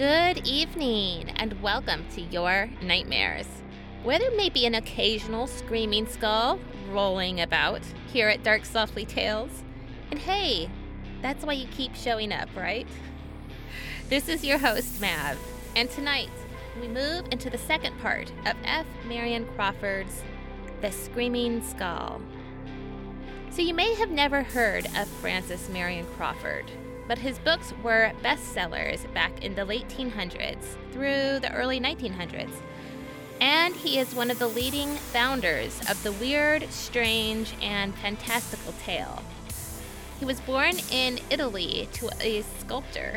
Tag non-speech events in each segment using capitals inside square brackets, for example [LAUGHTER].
Good evening, and welcome to your nightmares. Where there may be an occasional screaming skull rolling about here at Dark Softly Tales. And hey, that's why you keep showing up, right? This is your host, Mav, and tonight we move into the second part of F. Marion Crawford's The Screaming Skull. So, you may have never heard of Francis Marion Crawford, but his books were bestsellers back in the late 1800s through the early 1900s. And he is one of the leading founders of the weird, strange, and fantastical tale. He was born in Italy to a sculptor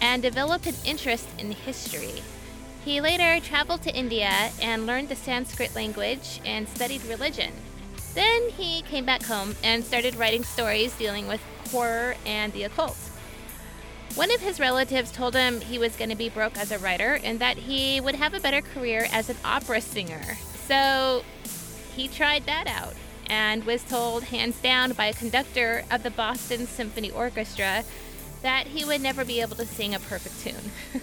and developed an interest in history. He later traveled to India and learned the Sanskrit language and studied religion. Then he came back home and started writing stories dealing with horror and the occult. One of his relatives told him he was going to be broke as a writer and that he would have a better career as an opera singer. So he tried that out and was told, hands down, by a conductor of the Boston Symphony Orchestra that he would never be able to sing a perfect tune. [LAUGHS]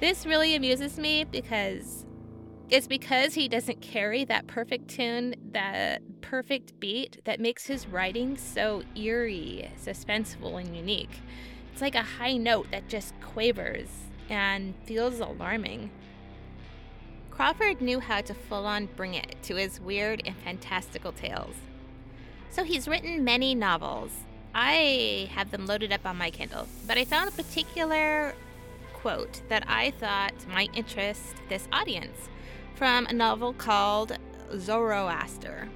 this really amuses me because it's because he doesn't carry that perfect tune, that perfect beat that makes his writing so eerie, suspenseful, and unique. It's like a high note that just quavers and feels alarming. Crawford knew how to full on bring it to his weird and fantastical tales. So he's written many novels. I have them loaded up on my Kindle, but I found a particular quote that I thought might interest this audience from a novel called Zoroaster,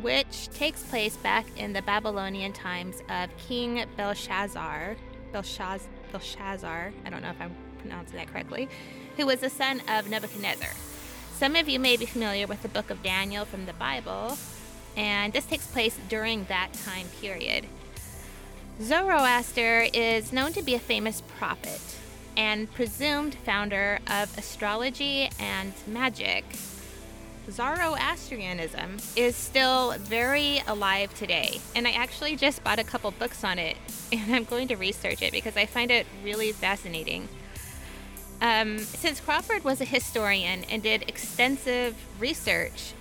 which takes place back in the Babylonian times of King Belshazzar, Belshaz, Belshazzar, I don't know if I'm pronouncing that correctly, who was the son of Nebuchadnezzar. Some of you may be familiar with the book of Daniel from the Bible, and this takes place during that time period. Zoroaster is known to be a famous prophet and presumed founder of astrology and magic. Zoroastrianism is still very alive today, and I actually just bought a couple books on it, and I'm going to research it because I find it really fascinating. Um, since Crawford was a historian and did extensive research,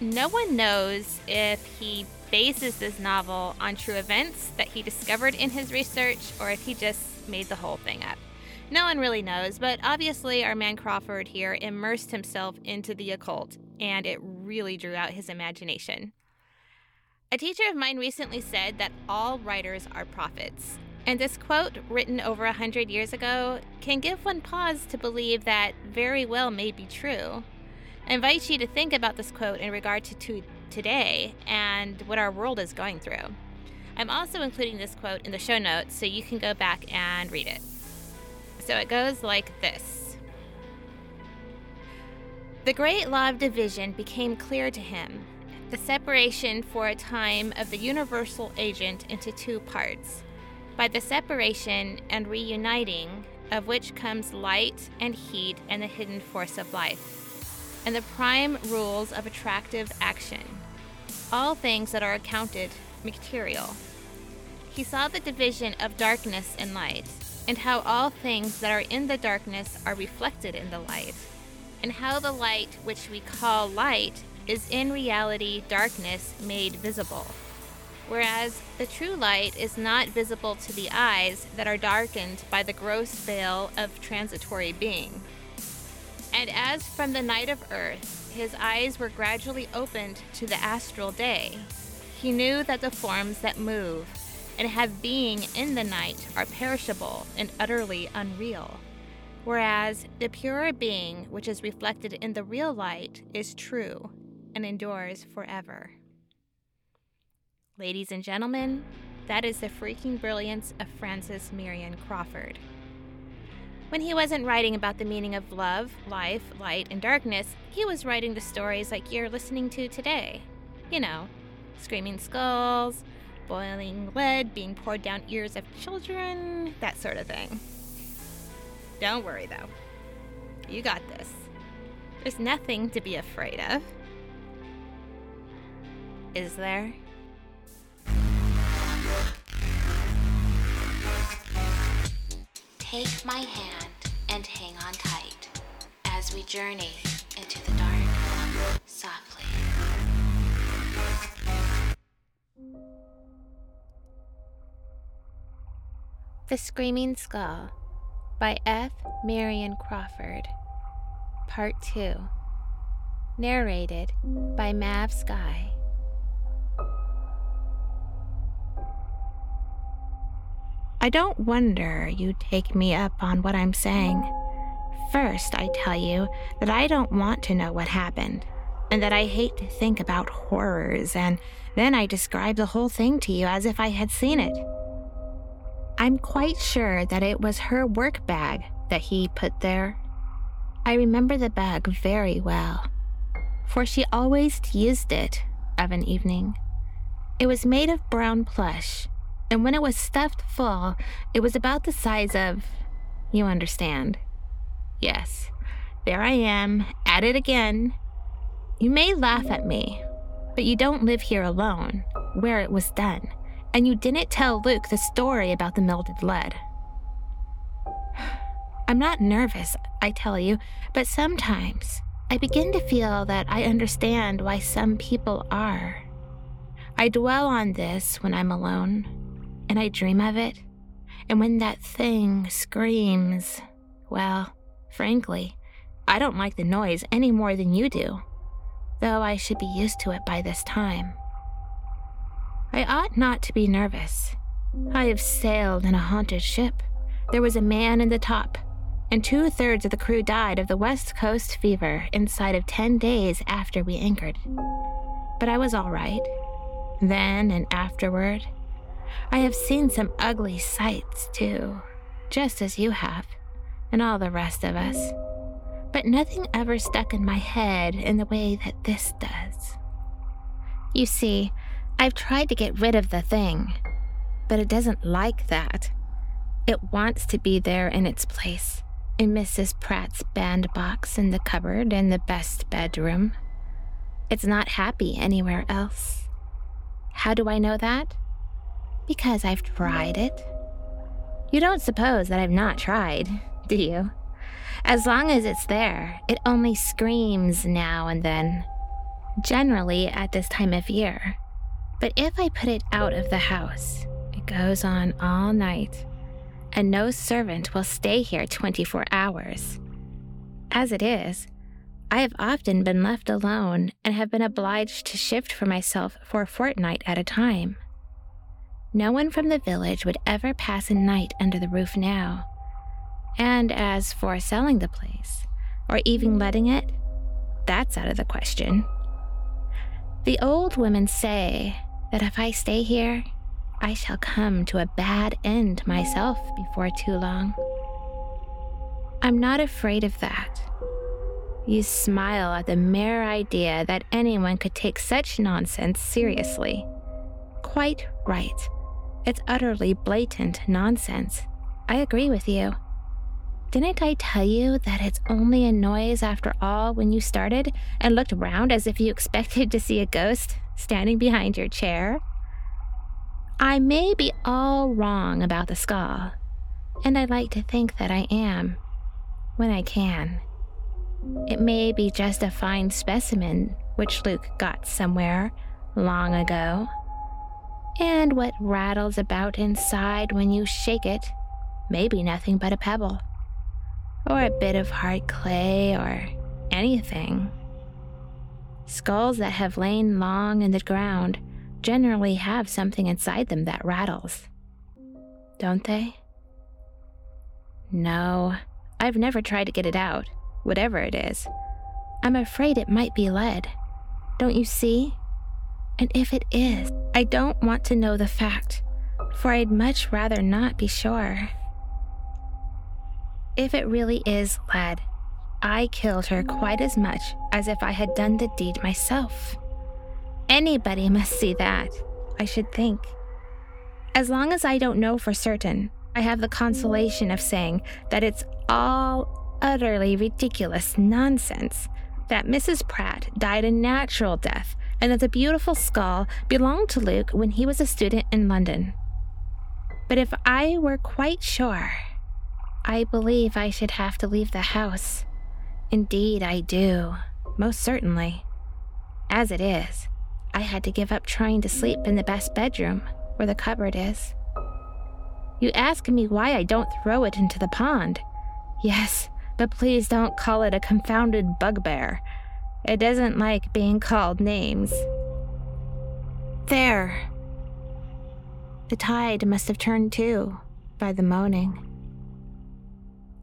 no one knows if he bases this novel on true events that he discovered in his research or if he just made the whole thing up. No one really knows, but obviously, our man Crawford here immersed himself into the occult, and it really drew out his imagination. A teacher of mine recently said that all writers are prophets, and this quote, written over a hundred years ago, can give one pause to believe that very well may be true. I invite you to think about this quote in regard to, to today and what our world is going through. I'm also including this quote in the show notes so you can go back and read it. So it goes like this The great law of division became clear to him the separation for a time of the universal agent into two parts. By the separation and reuniting of which comes light and heat and the hidden force of life, and the prime rules of attractive action, all things that are accounted material. He saw the division of darkness and light, and how all things that are in the darkness are reflected in the light, and how the light which we call light is in reality darkness made visible, whereas the true light is not visible to the eyes that are darkened by the gross veil of transitory being. And as from the night of earth, his eyes were gradually opened to the astral day, he knew that the forms that move and have being in the night are perishable and utterly unreal, whereas the pure being which is reflected in the real light is true and endures forever. Ladies and gentlemen, That is the freaking brilliance of Francis Marion Crawford. When he wasn't writing about the meaning of love, life, light, and darkness, he was writing the stories like you're listening to today. You know, screaming skulls, boiling lead being poured down ears of children, that sort of thing. Don't worry though. You got this. There's nothing to be afraid of. Is there? Take my hand and hang on tight as we journey into the dark softly. The Screaming Skull by F. Marion Crawford. Part 2. Narrated by Mav Sky. I don't wonder you take me up on what I'm saying. First, I tell you that I don't want to know what happened, and that I hate to think about horrors, and then I describe the whole thing to you as if I had seen it. I'm quite sure that it was her work bag that he put there. I remember the bag very well, for she always used it of an evening. It was made of brown plush, and when it was stuffed full, it was about the size of. You understand. Yes, there I am, at it again. You may laugh at me, but you don't live here alone, where it was done, and you didn't tell Luke the story about the melted lead. [SIGHS] I'm not nervous, I tell you, but sometimes I begin to feel that I understand why some people are. I dwell on this when I'm alone, and I dream of it. And when that thing screams, well, frankly, I don't like the noise any more than you do, though I should be used to it by this time. I ought not to be nervous. I have sailed in a haunted ship. There was a man in the top, and two thirds of the crew died of the West Coast fever inside of 10 days after we anchored. But I was all right. Then and afterward, I have seen some ugly sights too, just as you have, and all the rest of us. But nothing ever stuck in my head in the way that this does. You see, I've tried to get rid of the thing, but it doesn't like that. It wants to be there in its place, in Mrs. Pratt's bandbox in the cupboard in the best bedroom. It's not happy anywhere else. How do I know that? Because I've tried it. You don't suppose that I've not tried, do you? As long as it's there, it only screams now and then, generally at this time of year. But if I put it out of the house, it goes on all night, and no servant will stay here 24 hours. As it is, I have often been left alone and have been obliged to shift for myself for a fortnight at a time. No one from the village would ever pass a night under the roof now. And as for selling the place, or even letting it, that's out of the question. The old women say that if I stay here, I shall come to a bad end myself before too long. I'm not afraid of that. You smile at the mere idea that anyone could take such nonsense seriously. Quite right. It's utterly blatant nonsense. I agree with you. Didn't I tell you that it's only a noise after all when you started and looked around as if you expected to see a ghost standing behind your chair? I may be all wrong about the skull, and I'd like to think that I am, when I can. It may be just a fine specimen which Luke got somewhere long ago and what rattles about inside when you shake it may be nothing but a pebble, or a bit of hard clay, or anything. Skulls that have lain long in the ground generally have something inside them that rattles. Don't they? No, I've never tried to get it out, whatever it is. I'm afraid it might be lead. Don't you see? And if it is, I don't want to know the fact. for I'd much rather not be sure. If it really is lead, I killed her quite as much as if I had done the deed myself. Anybody must see that, I should think. As long as I don't know for certain, I have the consolation of saying that it's all utterly ridiculous nonsense that Mrs. Pratt died a natural death and that the beautiful skull belonged to Luke when he was a student in London. But if I were quite sure, I believe I should have to leave the house. Indeed, I do, most certainly. As it is, I had to give up trying to sleep in the best bedroom, where the cupboard is. You ask me why I don't throw it into the pond. Yes, but please don't call it a confounded bugbear. It doesn't like being called names. There. The tide must have turned too, by the moaning.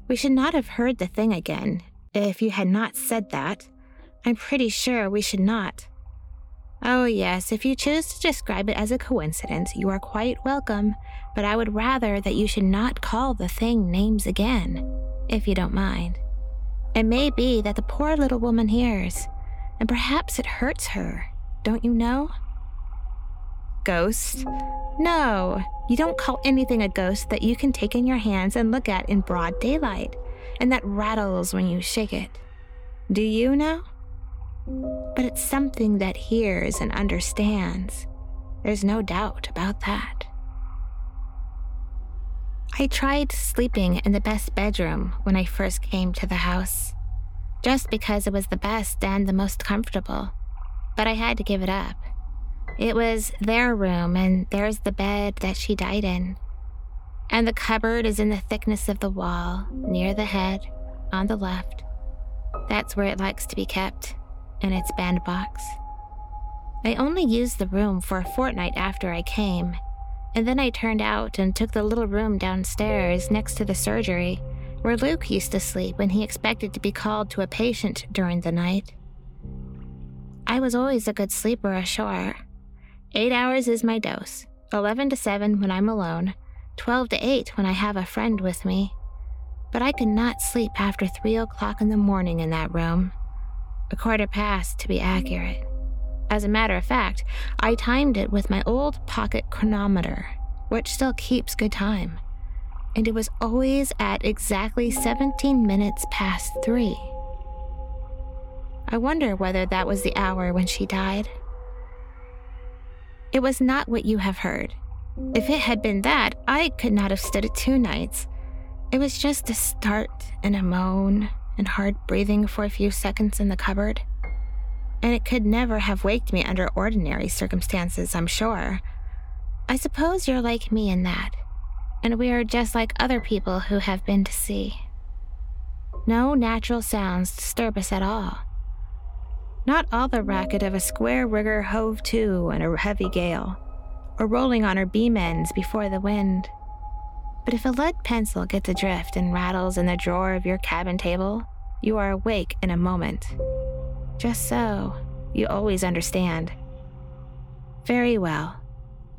We should not have heard the thing again, if you had not said that. I'm pretty sure we should not. Oh, yes, if you choose to describe it as a coincidence, you are quite welcome, but I would rather that you should not call the thing names again, if you don't mind. It may be that the poor little woman hears, and perhaps it hurts her, don't you know? Ghost? No, you don't call anything a ghost that you can take in your hands and look at in broad daylight, and that rattles when you shake it. Do you know? but it's something that hears and understands. There's no doubt about that. I tried sleeping in the best bedroom when I first came to the house, just because it was the best and the most comfortable, but I had to give it up. It was their room, and there's the bed that she died in. And the cupboard is in the thickness of the wall, near the head, on the left. That's where it likes to be kept in its bandbox. I only used the room for a fortnight after I came, and then I turned out and took the little room downstairs next to the surgery where Luke used to sleep when he expected to be called to a patient during the night. I was always a good sleeper ashore. Eight hours is my dose, 11 to 7 when I'm alone, 12 to 8 when I have a friend with me. But I could not sleep after 3 o'clock in the morning in that room a quarter past to be accurate. As a matter of fact, I timed it with my old pocket chronometer, which still keeps good time, and it was always at exactly 17 minutes past three. I wonder whether that was the hour when she died. It was not what you have heard. If it had been that, I could not have stood it two nights. It was just a start and a moan and hard breathing for a few seconds in the cupboard. And it could never have waked me under ordinary circumstances, I'm sure. I suppose you're like me in that, and we are just like other people who have been to sea. No natural sounds disturb us at all. Not all the racket of a square rigger hove to in a heavy gale, or rolling on her beam ends before the wind. But if a lead pencil gets adrift and rattles in the drawer of your cabin table, you are awake in a moment. Just so, you always understand. Very well.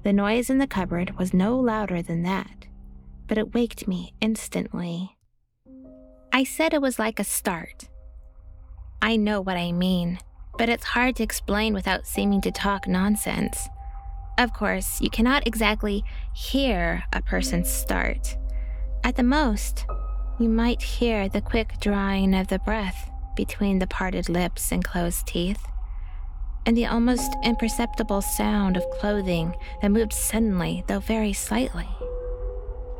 The noise in the cupboard was no louder than that, but it waked me instantly. I said it was like a start. I know what I mean, but it's hard to explain without seeming to talk nonsense. Of course, you cannot exactly hear a person start. At the most, you might hear the quick drawing of the breath between the parted lips and closed teeth, and the almost imperceptible sound of clothing that moved suddenly, though very slightly.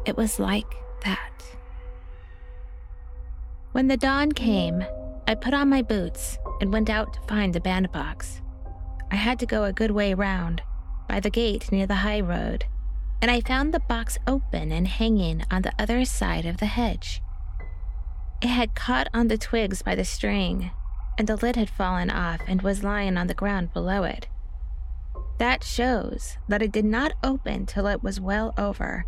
It was like that. When the dawn came, I put on my boots and went out to find the bandbox. I had to go a good way round by the gate near the high road, and I found the box open and hanging on the other side of the hedge. It had caught on the twigs by the string, and the lid had fallen off and was lying on the ground below it. That shows that it did not open till it was well over,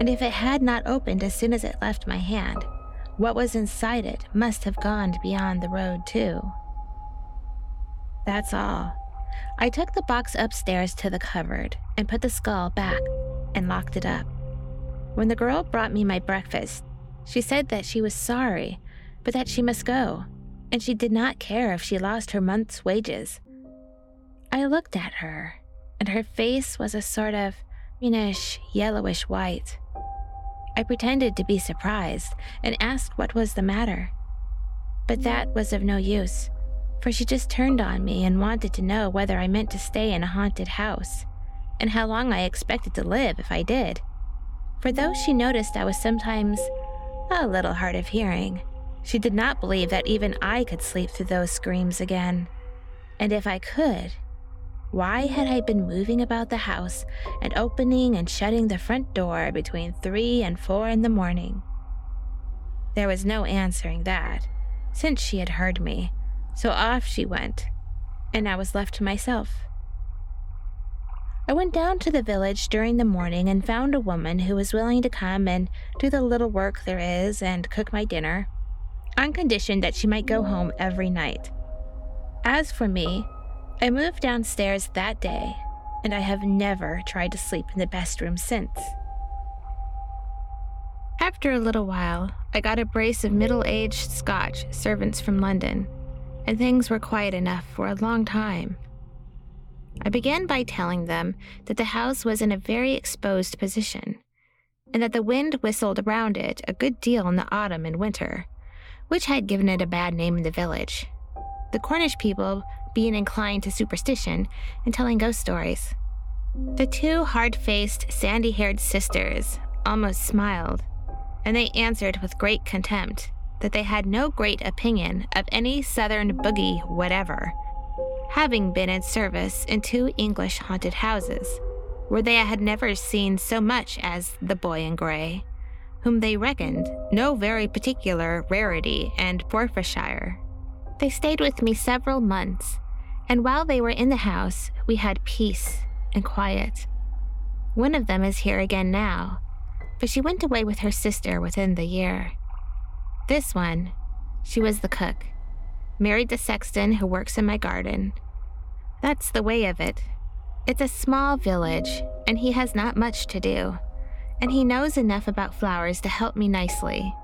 and if it had not opened as soon as it left my hand, what was inside it must have gone beyond the road, too. That's all. I took the box upstairs to the cupboard and put the skull back, and locked it up. When the girl brought me my breakfast, she said that she was sorry, but that she must go, and she did not care if she lost her month's wages. I looked at her, and her face was a sort of greenish, yellowish white. I pretended to be surprised and asked what was the matter. But that was of no use, for she just turned on me and wanted to know whether I meant to stay in a haunted house, and how long I expected to live if I did. For though she noticed I was sometimes a little hard of hearing, she did not believe that even I could sleep through those screams again. And if I could, why had I been moving about the house and opening and shutting the front door between three and four in the morning? There was no answering that, since she had heard me, so off she went, and I was left to myself. I went down to the village during the morning and found a woman who was willing to come and do the little work there is and cook my dinner, on condition that she might go home every night. As for me, I moved downstairs that day, and I have never tried to sleep in the best room since. After a little while, I got a brace of middle aged Scotch servants from London, and things were quiet enough for a long time. I began by telling them that the house was in a very exposed position, and that the wind whistled around it a good deal in the autumn and winter, which had given it a bad name in the village. The Cornish people being inclined to superstition and telling ghost stories. The two hard faced, sandy haired sisters almost smiled, and they answered with great contempt that they had no great opinion of any southern boogie whatever, having been in service in two English haunted houses, where they had never seen so much as the boy in gray, whom they reckoned no very particular rarity in Forfarshire. They stayed with me several months, and while they were in the house, we had peace and quiet. One of them is here again now, but she went away with her sister within the year. This one, she was the cook, married the sexton who works in my garden. That's the way of it. It's a small village, and he has not much to do, and he knows enough about flowers to help me nicely.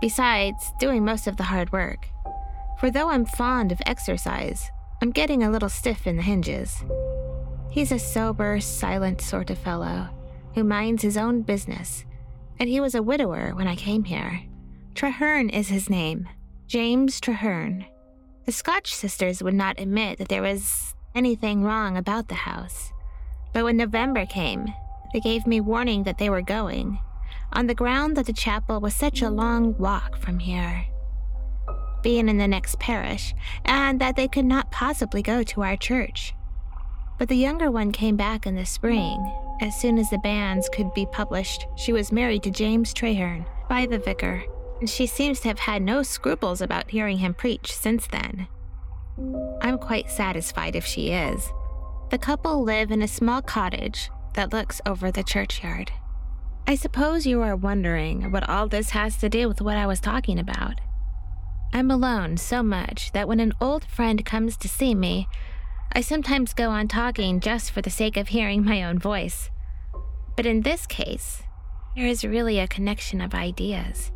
Besides, doing most of the hard work. For though I'm fond of exercise, I'm getting a little stiff in the hinges. He's a sober, silent sort of fellow who minds his own business, and he was a widower when I came here. Treherne is his name, James Treherne. The Scotch sisters would not admit that there was anything wrong about the house, but when November came, they gave me warning that they were going, on the ground that the chapel was such a long walk from here being in the next parish, and that they could not possibly go to our church. But the younger one came back in the spring. As soon as the banns could be published, she was married to James Treherne by the vicar, she seems to have had no scruples about hearing him preach since then. I'm quite satisfied if she is. The couple live in a small cottage that looks over the churchyard. I suppose you are wondering what all this has to do with what I was talking about. I'm alone so much that when an old friend comes to see me, I sometimes go on talking just for the sake of hearing my own voice. But in this case, there is really a connection of ideas.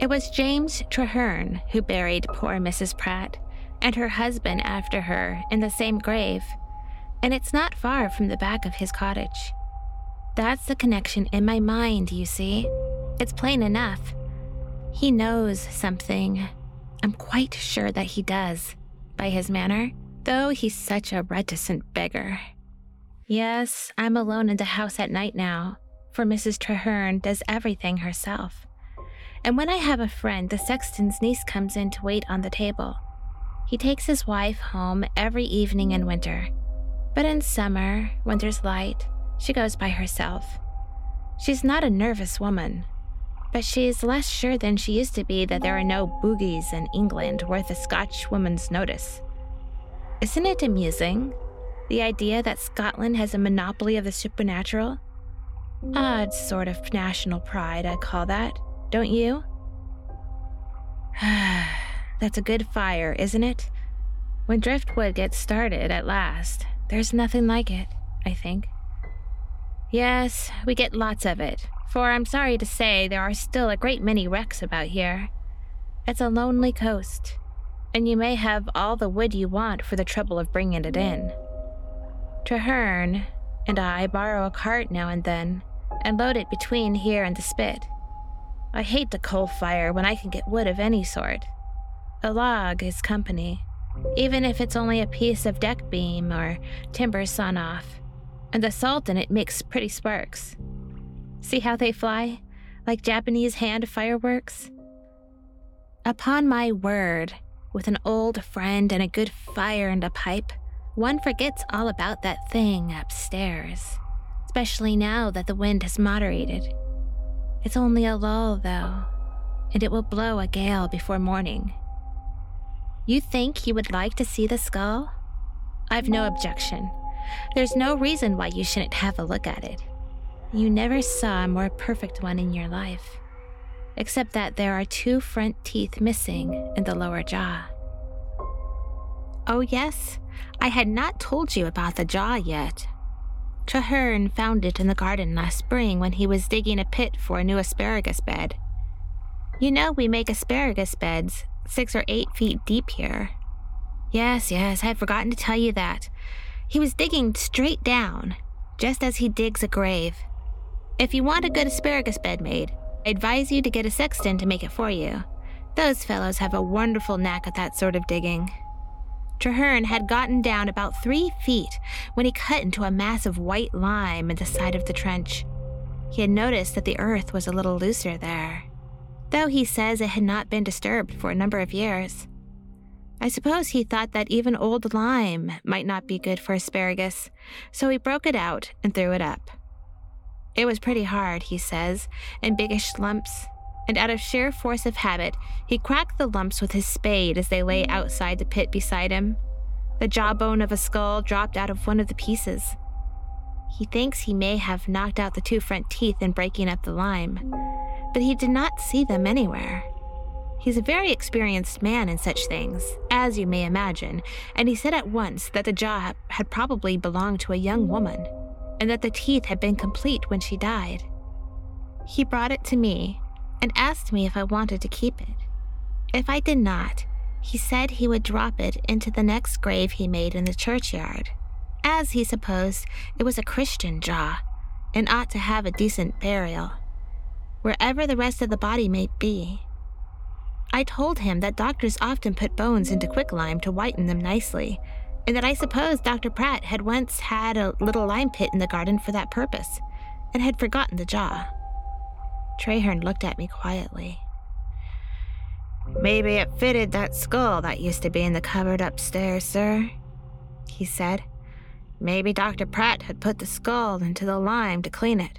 It was James Treherne who buried poor Mrs. Pratt and her husband after her in the same grave, and it's not far from the back of his cottage. That's the connection in my mind, you see. It's plain enough. He knows something I'm quite sure that he does, by his manner, though he's such a reticent beggar. Yes, I'm alone in the house at night now, for Mrs. Treherne does everything herself. And when I have a friend, the sexton's niece comes in to wait on the table. He takes his wife home every evening in winter. But in summer, when there's light, she goes by herself. She's not a nervous woman, but she is less sure than she used to be that there are no boogies in England worth a Scotch woman's notice. Isn't it amusing? The idea that Scotland has a monopoly of the supernatural? Odd sort of national pride, I call that, don't you? [SIGHS] That's a good fire, isn't it? When driftwood gets started at last, there's nothing like it, I think. Yes, we get lots of it, for I'm sorry to say there are still a great many wrecks about here. It's a lonely coast, and you may have all the wood you want for the trouble of bringing it in. Treherne and I borrow a cart now and then and load it between here and the spit. I hate the coal fire when I can get wood of any sort. A log is company, even if it's only a piece of deck beam or timber sawn off, and the salt in it makes pretty sparks. See how they fly? Like Japanese hand fireworks? Upon my word, with an old friend and a good fire and a pipe, one forgets all about that thing upstairs, especially now that the wind has moderated. It's only a lull, though, and it will blow a gale before morning. You think you would like to see the skull? I've no objection. There's no reason why you shouldn't have a look at it. You never saw a more perfect one in your life, except that there are two front teeth missing in the lower jaw. Oh, yes, I had not told you about the jaw yet. Treherne found it in the garden last spring when he was digging a pit for a new asparagus bed. You know, we make asparagus beds six or eight feet deep here. Yes, yes, I had forgotten to tell you that. He was digging straight down, just as he digs a grave. If you want a good asparagus bed made, I advise you to get a sexton to make it for you. Those fellows have a wonderful knack at that sort of digging. Treherne had gotten down about three feet when he cut into a mass of white lime in the side of the trench. He had noticed that the earth was a little looser there, though he says it had not been disturbed for a number of years. I suppose he thought that even old lime might not be good for asparagus, so he broke it out and threw it up. It was pretty hard, he says, in biggish lumps, and out of sheer force of habit, he cracked the lumps with his spade as they lay outside the pit beside him. The jawbone of a skull dropped out of one of the pieces. He thinks he may have knocked out the two front teeth in breaking up the lime, but he did not see them anywhere. He's a very experienced man in such things, as you may imagine, and he said at once that the jaw had probably belonged to a young woman, and that the teeth had been complete when she died. He brought it to me, and asked me if I wanted to keep it. If I did not, he said he would drop it into the next grave he made in the churchyard, as he supposed it was a Christian jaw and ought to have a decent burial, wherever the rest of the body may be. I told him that doctors often put bones into quicklime to whiten them nicely, and that I supposed Dr. Pratt had once had a little lime pit in the garden for that purpose, and had forgotten the jaw. Treherne looked at me quietly. Maybe it fitted that skull that used to be in the cupboard upstairs, sir, he said. Maybe Dr. Pratt had put the skull into the lime to clean it,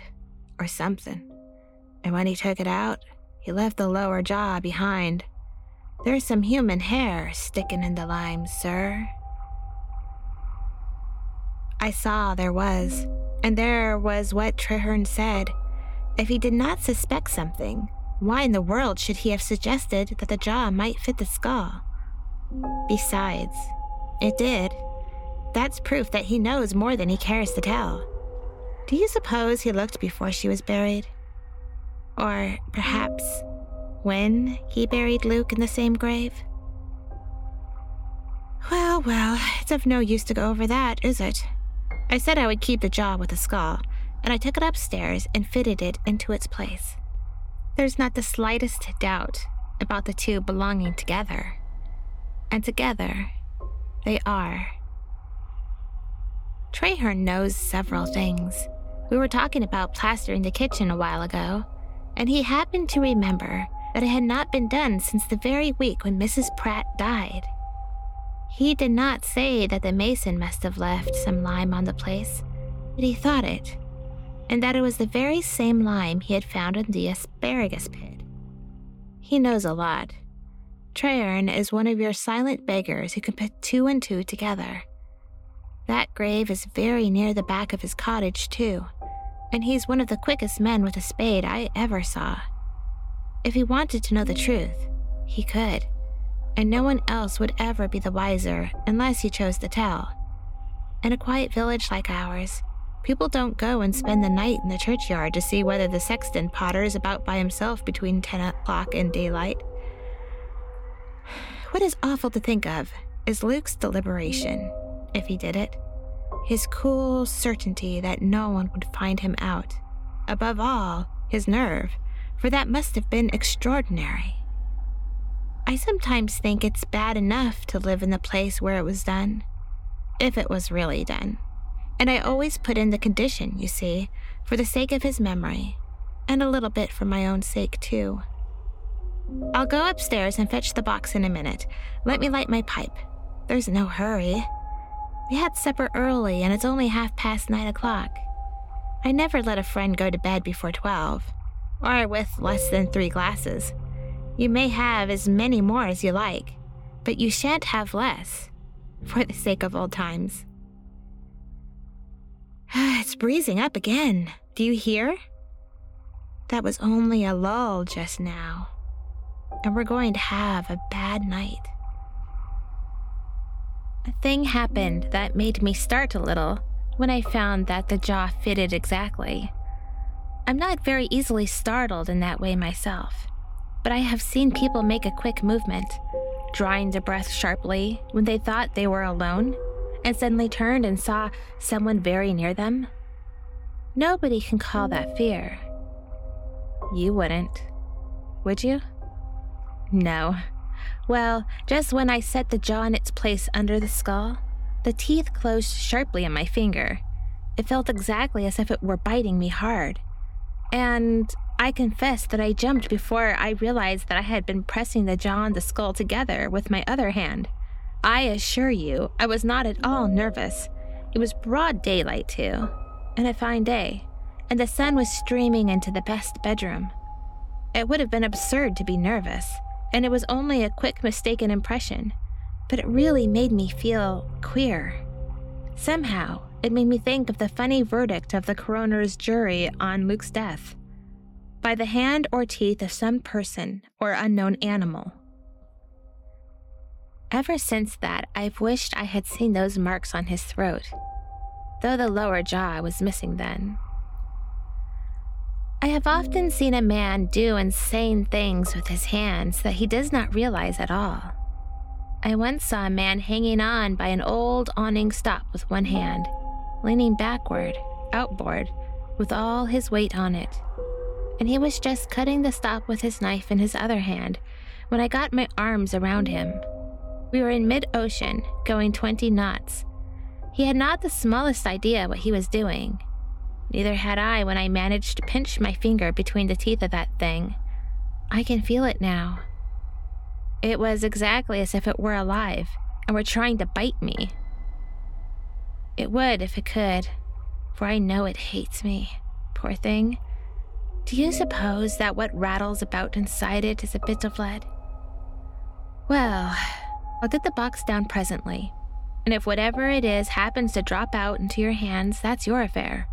or something. And when he took it out, he left the lower jaw behind. There's some human hair sticking in the lime, sir. I saw there was, and there was what Treherne said. If he did not suspect something, why in the world should he have suggested that the jaw might fit the skull? Besides, it did. That's proof that he knows more than he cares to tell. Do you suppose he looked before she was buried? Or perhaps when he buried Luke in the same grave? Well, well, it's of no use to go over that, is it? I said I would keep the jaw with the skull, and I took it upstairs and fitted it into its place. There's not the slightest doubt about the two belonging together. And together, they are. Treherne knows several things. We were talking about plastering the kitchen a while ago, and he happened to remember that it had not been done since the very week when Mrs. Pratt died. He did not say that the mason must have left some lime on the place, but he thought it and that it was the very same lime he had found in the asparagus pit. He knows a lot. Treherne is one of your silent beggars who can put two and two together. That grave is very near the back of his cottage, too, and he's one of the quickest men with a spade I ever saw. If he wanted to know the truth, he could, and no one else would ever be the wiser unless he chose to tell. In a quiet village like ours, People don't go and spend the night in the churchyard to see whether the sexton potters about by himself between 10 o'clock and daylight. What is awful to think of is Luke's deliberation, if he did it. His cool certainty that no one would find him out. Above all, his nerve, for that must have been extraordinary. I sometimes think it's bad enough to live in the place where it was done, if it was really done. And I always put in the condition, you see, for the sake of his memory, and a little bit for my own sake, too. I'll go upstairs and fetch the box in a minute. Let me light my pipe. There's no hurry. We had supper early, and it's only half past nine o'clock. I never let a friend go to bed before twelve, or with less than three glasses. You may have as many more as you like, but you shan't have less, for the sake of old times. [SIGHS] it's breezing up again. Do you hear? That was only a lull just now, and we're going to have a bad night. A thing happened that made me start a little when I found that the jaw fitted exactly. I'm not very easily startled in that way myself but I have seen people make a quick movement, drawing their breath sharply when they thought they were alone, and suddenly turned and saw someone very near them. Nobody can call that fear. You wouldn't, would you? No. Well, just when I set the jaw in its place under the skull, the teeth closed sharply on my finger. It felt exactly as if it were biting me hard. And I confess that I jumped before I realized that I had been pressing the jaw and the skull together with my other hand. I assure you, I was not at all nervous. It was broad daylight, too, and a fine day, and the sun was streaming into the best bedroom. It would have been absurd to be nervous, and it was only a quick mistaken impression, but it really made me feel queer. Somehow, it made me think of the funny verdict of the coroner's jury on Luke's death by the hand or teeth of some person or unknown animal. Ever since that, I've wished I had seen those marks on his throat, though the lower jaw was missing then. I have often seen a man do insane things with his hands that he does not realize at all. I once saw a man hanging on by an old awning stop with one hand, leaning backward, outboard, with all his weight on it and he was just cutting the stop with his knife in his other hand when I got my arms around him. We were in mid ocean, going 20 knots. He had not the smallest idea what he was doing. Neither had I when I managed to pinch my finger between the teeth of that thing. I can feel it now. It was exactly as if it were alive and were trying to bite me. It would if it could, for I know it hates me, poor thing. Do you suppose that what rattles about inside it is a bit of lead? Well, I'll get the box down presently, and if whatever it is happens to drop out into your hands, that's your affair.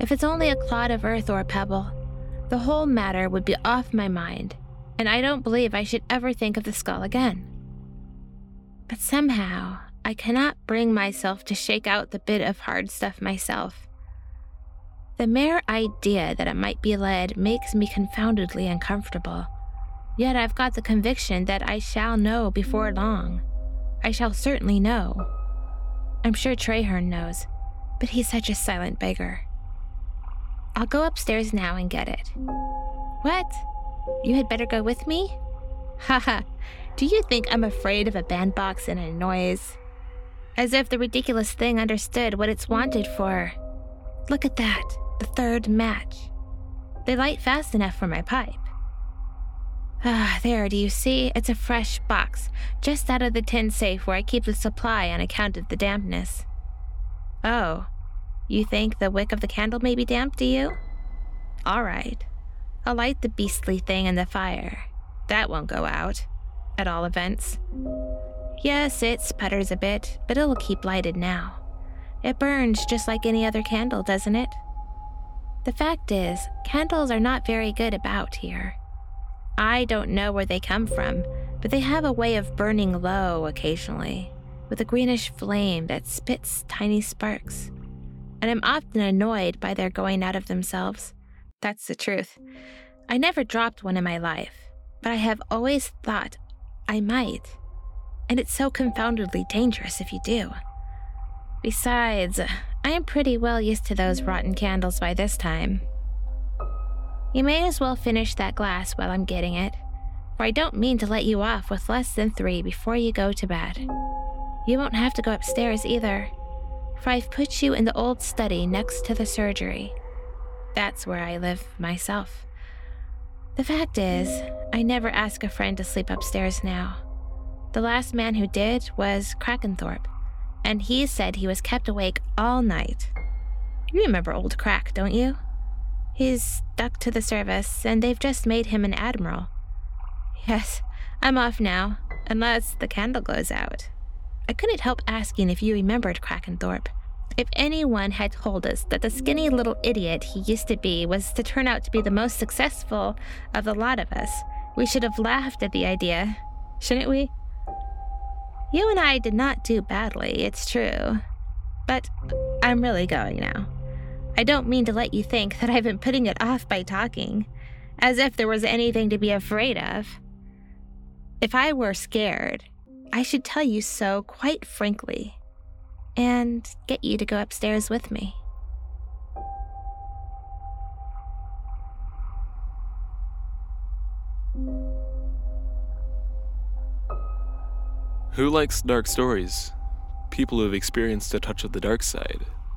If it's only a clod of earth or a pebble, the whole matter would be off my mind, and I don't believe I should ever think of the skull again. But somehow, I cannot bring myself to shake out the bit of hard stuff myself. The mere idea that it might be lead makes me confoundedly uncomfortable. Yet I've got the conviction that I shall know before long. I shall certainly know. I'm sure Treherne knows, but he's such a silent beggar. I'll go upstairs now and get it. What? You had better go with me? [LAUGHS] Haha, do you think I'm afraid of a bandbox and a noise? As if the ridiculous thing understood what it's wanted for. Look at that the third match. They light fast enough for my pipe. Ah, there, do you see? It's a fresh box, just out of the tin safe where I keep the supply on account of the dampness. Oh, you think the wick of the candle may be damp, do you? All right. I'll light the beastly thing in the fire. That won't go out, at all events. Yes, it sputters a bit, but it'll keep lighted now. It burns just like any other candle, doesn't it? The fact is, candles are not very good about here. I don't know where they come from, but they have a way of burning low occasionally, with a greenish flame that spits tiny sparks. and I'm often annoyed by their going out of themselves. That's the truth. I never dropped one in my life, but I have always thought I might. And it's so confoundedly dangerous if you do. Besides, I am pretty well used to those rotten candles by this time. You may as well finish that glass while I'm getting it, for I don't mean to let you off with less than three before you go to bed. You won't have to go upstairs either, for I've put you in the old study next to the surgery. That's where I live myself. The fact is, I never ask a friend to sleep upstairs now. The last man who did was Crackenthorpe, and he said he was kept awake all night. You remember old Crack, don't you? He's stuck to the service, and they've just made him an admiral. Yes, I'm off now, unless the candle goes out. I couldn't help asking if you remembered Crackenthorpe. If anyone had told us that the skinny little idiot he used to be was to turn out to be the most successful of the lot of us, we should have laughed at the idea, shouldn't we? You and I did not do badly, it's true. But I'm really going now. I don't mean to let you think that I've been putting it off by talking, as if there was anything to be afraid of. If I were scared, I should tell you so quite frankly, and get you to go upstairs with me. Who likes dark stories? People who have experienced a touch of the dark side